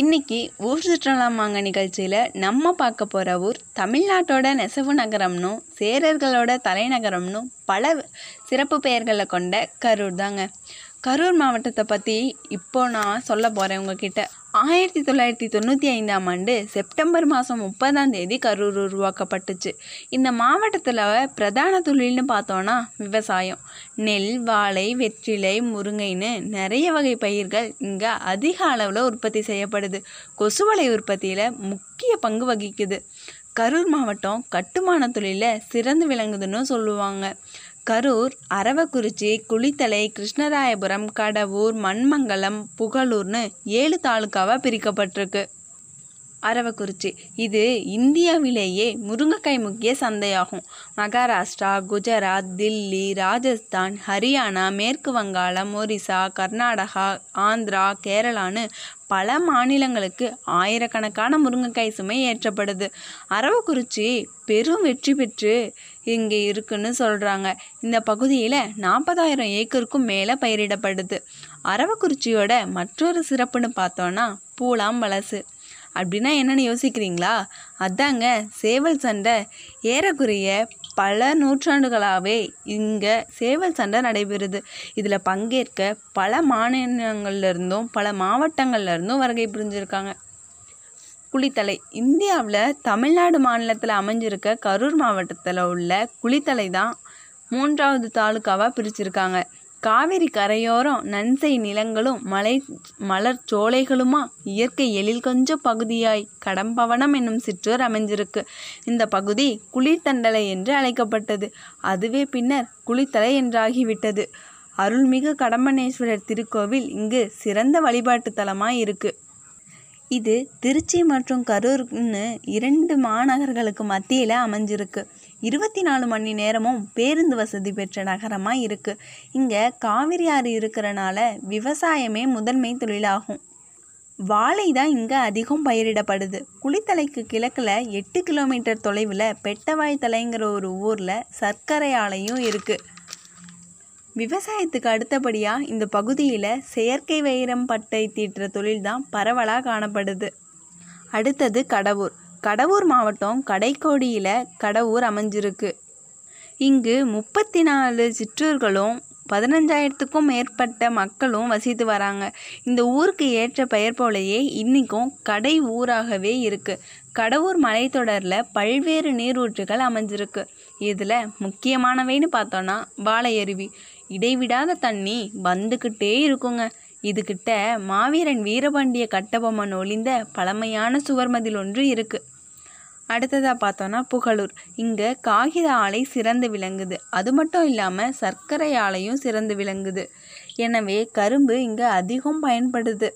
இன்னைக்கு ஊர் சுற்றலாமாங்க நிகழ்ச்சியில் நம்ம பார்க்க போகிற ஊர் தமிழ்நாட்டோட நெசவு நகரம்னும் சேரர்களோட தலைநகரம்னும் பல சிறப்பு பெயர்களை கொண்ட கரூர் தாங்க. கரூர் மாவட்டத்தை பற்றி இப்போ நான் சொல்ல போகிறேன் உங்ககிட்ட. ஆயிரத்தி தொள்ளாயிரத்தி தொண்ணூற்றி ஐந்தாம் ஆண்டு செப்டம்பர் மாதம் முப்பதாம் தேதி கரூர் உருவாக்கப்பட்டுச்சு. இந்த மாவட்டத்தில் பிரதான தொழில்னு பார்த்தோன்னா விவசாயம். நெல் வாழை வெற்றிலை முருங்கைன்னு நிறைய வகை பயிர்கள் இங்கே அதிக அளவில் உற்பத்தி செய்யப்படுது. கொசுவலை உற்பத்தியில் முக்கிய பங்கு வகிக்குது. கரூர் மாவட்டம் கட்டுமான தொழிலில் சிறந்து விளங்குதுன்னு சொல்லுவாங்க. கரூர் அரவக்குறிச்சி குளித்தலை கிருஷ்ணராயபுரம் கடவூர் மண்மங்கலம் புகழூர்னு ஏழு தாலுக்காவாக பிரிக்கப்பட்டிருக்கு. அரவக்குறிச்சி. இது இந்தியாவிலேயே முருங்கைக்காய் முக்கிய சந்தையாகும். மகாராஷ்டிரா குஜராத் தில்லி ராஜஸ்தான் ஹரியானா மேற்கு வங்காளம் ஒரிசா கர்நாடகா ஆந்திரா கேரளான்னு பல மாநிலங்களுக்கு ஆயிரக்கணக்கான முருங்கைக்காய் சுமை ஏற்றப்படுது. அரவக்குறிச்சி பெரும் வெற்றி பெற்று இங்கே இருக்குன்னு சொல்கிறாங்க இந்த பகுதியில் நாற்பதாயிரம் ஏக்கருக்கும் மேலே பயிரிடப்படுது. அரவக்குறிச்சியோட மற்றொரு சிறப்புன்னு பார்த்தோன்னா பூலாம் வலசு அப்படின்னா என்னென்னு யோசிக்கிறீங்களா? அதாங்க சேவல் சண்டை. ஏறக்குறைய பல நூற்றாண்டுகளாகவே இங்கே சேவல் சண்டை நடைபெறுது. இதில் பங்கேற்க பல மாநிலங்கள்லேருந்தும் பல மாவட்டங்கள்லேருந்தும் வருகை புரிஞ்சிருக்காங்க. குளித்தலை. இந்தியாவில் தமிழ்நாடு மாநிலத்தில் அமைஞ்சிருக்க கரூர் மாவட்டத்தில் உள்ள குளித்தலை தான் மூன்றாவது தாலுக்காவாக பிரிச்சிருக்காங்க. காவிரி கரையோரம் நன்சை நிலங்களும் மலை மலர் சோலைகளுமா இயற்கை எழில் கொஞ்ச பகுதியாய் கடம்பவனம் என்னும் சிற்றூர் அமைஞ்சிருக்கு. இந்த பகுதி குளிர்தண்டலை என்று அழைக்கப்பட்டது. அதுவே பின்னர் குளித்தலை என்றாகிவிட்டது. அருள்மிகு கடம்பனேஸ்வரர் திருக்கோவில் இங்கு சிறந்த வழிபாட்டு தலமாய் இருக்கு. இது திருச்சி மற்றும் கரூர்னு இரண்டு மாநகர்களுக்கு மத்தியில் அமைஞ்சிருக்கு. இருபத்தி நாலு மணி நேரமும் பேருந்து வசதி பெற்ற நகரமாக இருக்குது இங்கே காவிரி ஆறு இருக்கிறனால விவசாயமே முதன்மை தொழிலாகும். வாழை தான் இங்கே அதிகம் பயிரிடப்படுது. குளித்தலைக்கு கிழக்கில் எட்டு கிலோமீட்டர் தொலைவில் பெட்டவாய் தலைங்கிற ஒரு ஊரில் சர்க்கரை ஆலையும் இருக்குது விவசாயத்துக்கு அடுத்தபடியாக இந்த பகுதியில் செயற்கை வைரம் பட்டை தீட்டுற தொழில் தான் பரவலாக காணப்படுது. அடுத்தது கடவுர். கடவூர் மாவட்டம் கடைக்கோடியில் கடவூர் அமைஞ்சிருக்கு. இங்கு முப்பத்தி நாலு சிற்றூர்களும் பதினஞ்சாயிரத்துக்கும் மேற்பட்ட மக்களும் வசித்து வராங்க. இந்த ஊருக்கு ஏற்ற பெயர் போலயே இன்றைக்கும் கடை ஊராகவே இருக்குது கடவுர் மலைத்தொடரில் பல்வேறு நீரூற்றுகள் அமைஞ்சிருக்கு. இதில் முக்கியமானவைன்னு பார்த்தோன்னா வாழையருவி. இடைவிடாத தண்ணி வந்துக்கிட்டே இருக்குங்க. இதுகிட்ட மாவீரன் வீரபாண்டிய கட்டபொம்மன் ஒளிந்த பழமையான சுவர்மதில் ஒன்று இருக்குது அடுத்ததாக பார்த்தோன்னா புகழூர். இங்கே காகித ஆலை சிறந்து விளங்குது. அது மட்டும் இல்லாமல் சர்க்கரை ஆலையும் சிறந்து விளங்குது. எனவே கரும்பு இங்கே அதிகம் பயன்படுது.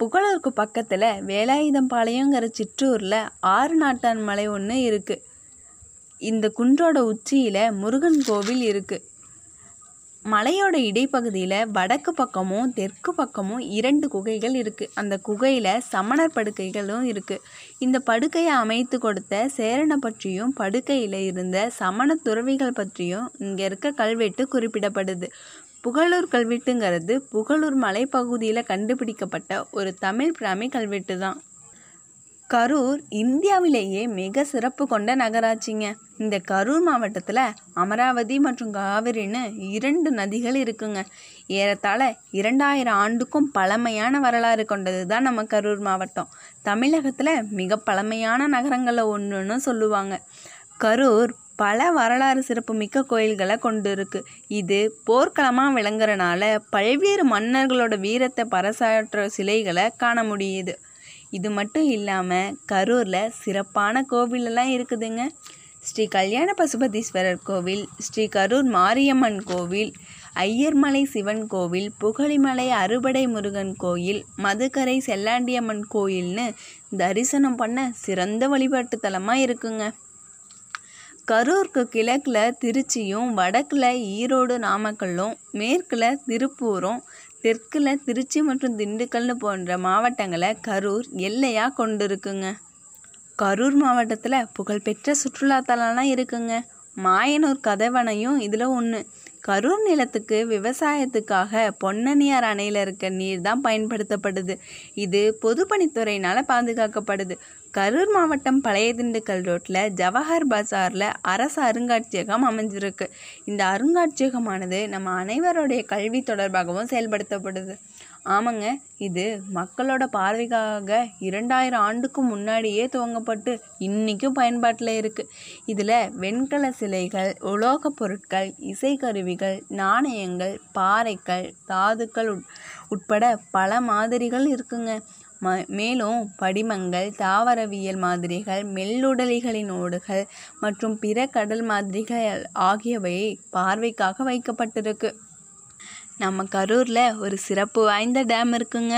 புகழூருக்கு பக்கத்தில் வேலாயுதம்பாளையங்கிற சிற்றூரில் ஆறு நாட்டான் மலை ஒன்று இருக்குது இந்த குன்றோட உச்சியில் முருகன் கோவில் இருக்குது மலையோட இடைப்பகுதியில் வடக்கு பக்கமும் தெற்கு பக்கமும் இரண்டு குகைகள் இருக்குது அந்த குகையில் சமணர் படுக்கைகளும் இருக்குது இந்த படுக்கையை அமைத்து கொடுத்த சேரனை பற்றியும் படுக்கையில் இருந்த சமண துறவிகள் பற்றியும் இங்கே இருக்க கல்வெட்டு குறிப்பிடப்படுது. புகழூர் கல்வெட்டுங்கிறது புகழூர் மலைப்பகுதியில் கண்டுபிடிக்கப்பட்ட ஒரு தமிழ் பிராமி கல்வெட்டு தான் கரூர் இந்தியாவிலேயே மிக சிறப்பு கொண்ட நகராட்சிங்க. இந்த கரூர் மாவட்டத்தில் அமராவதி மற்றும் காவிரின்னு இரண்டு நதிகள் இருக்குங்க. ஏறத்தாழ இரண்டாயிரம் ஆண்டுக்கும் பழமையான வரலாறு கொண்டது தான் நம்ம கரூர் மாவட்டம். தமிழகத்தில் மிக பழமையான நகரங்களில் ஒன்றுன்னு சொல்லுவாங்க. கரூர் பல வரலாறு சிறப்புமிக்க கோயில்களை கொண்டு இருக்கு இது போர்க்களமாக விளங்குறனால பல்வேறு மன்னர்களோட வீரத்தை பறைசாற்ற சிலைகளை காண முடியுது. இது மட்டும் இல்லாமல் கரூரில் சிறப்பான கோவிலெல்லாம் இருக்குதுங்க. ஸ்ரீ கல்யாண பசுபதீஸ்வரர் கோவில் ஸ்ரீ கரூர் மாரியம்மன் கோவில் ஐயர்மலை சிவன் கோவில் புகழிமலை அறுபடை முருகன் கோயில் மதுக்கரை செல்லாண்டியம்மன் கோயில்னு தரிசனம் பண்ண சிறந்த வழிபாட்டு தலமாக இருக்குங்க. கரூருக்கு கிழக்கில் திருச்சியும் வடக்கில் ஈரோடு நாமக்கல்லும் மேற்கில் திருப்பூரும் தெற்கில் திருச்சி மற்றும் திண்டுக்கல்னு போன்ற மாவட்டங்களை கரூர் எல்லையாக கொண்டு இருக்குங்க கரூர் மாவட்டத்தில் புகழ்பெற்ற சுற்றுலாத்தலம்லாம் இருக்குங்க. மாயனூர் கதவணையும் இதில் ஒன்று கரூர் நிலத்துக்கு விவசாயத்துக்காக பொன்னனியார் அணையில் இருக்க நீர் தான் பயன்படுத்தப்படுது. இது பொதுப்பணித்துறையினால் பாதுகாக்கப்படுது. கரூர் மாவட்டம் பழைய திண்டுக்கல் ரோட்டில் ஜவஹர் பஜாரில் அரசு அருங்காட்சியகம் அமைஞ்சிருக்கு. இந்த அருங்காட்சியகமானது நம்ம அனைவருடைய கல்வி தொடர்பாகவும் செயல்படுத்தப்படுது. ஆமாங்க இது மக்களோட பார்வைக்காக இரண்டாயிரம் ஆண்டுக்கு முன்னாடியே துவங்கப்பட்டு இன்றைக்கும் பயன்பாட்டில் இருக்குது இதில் வெண்கல சிலைகள் உலோகப் பொருட்கள் இசைக்கருவிகள் நாணயங்கள் பாறைகள் தாதுக்கள் உட் உட்பட பல மாதிரிகள் இருக்குங்க. ம மேலும் படிமங்கள் தாவரவியல் மாதிரிகள் மெல்லுடலிகளின் ஓடுகள் மற்றும் பிற கடல் மாதிரிகள் ஆகியவை பார்வைக்காக வைக்கப்பட்டிருக்கு. நம்ம கரூரில் ஒரு சிறப்பு வாய்ந்த டேம் இருக்குங்க.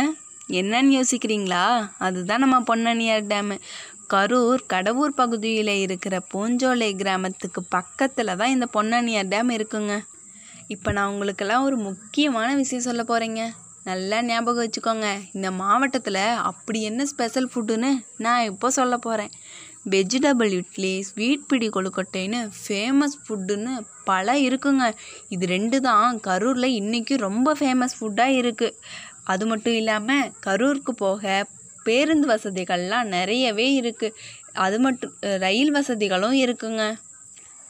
என்னன்னு யோசிக்கிறீங்களா? அதுதான் நம்ம பொன்னணியார் டேமு கரூர் கடவூர் பகுதியில் இருக்கிற பூஞ்சோலை கிராமத்துக்கு பக்கத்தில் தான் இந்த பொன்னணியார் டேம் இருக்குங்க. இப்போ நான் உங்களுக்கெல்லாம் ஒரு முக்கியமான விஷயம் சொல்ல போகிறேங்க நல்லா ஞாபகம் வச்சுக்கோங்க. இந்த மாவட்டத்தில் அப்படி என்ன ஸ்பெஷல் ஃபுட்டுன்னு நான் இப்போ சொல்ல போகிறேன் வெஜிடபிள் இட்லி ஸ்வீட் பிடி கொழுக்கட்டைன்னு ஃபேமஸ் ஃபுட்டுன்னு பல இருக்குங்க. இது ரெண்டு தான் கரூரில் இன்றைக்கும் ரொம்ப ஃபேமஸ் ஃபுட்டாக இருக்குது அது மட்டும் இல்லாமல் கரூருக்கு போக பேருந்து வசதிகள்லாம் நிறையவே இருக்குது அது மட்டும் ரயில் வசதிகளும் இருக்குங்க.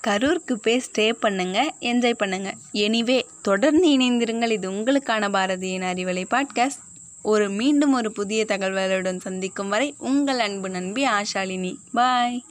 கரூருக்கு போய் ஸ்டே பண்ணுங்க என்ஜாய் பண்ணுங்க. எனிவே தொடர்ந்து இணைந்திருங்கள். இது உங்களுக்கான பாரதியின் அறிவலை பாட்காஸ்ட் ஒரு மீண்டும் ஒரு புதிய தகவலுடன் சந்திக்கும் வரை உங்கள் அன்பு நண்பி ஆஷாலினி. பாய்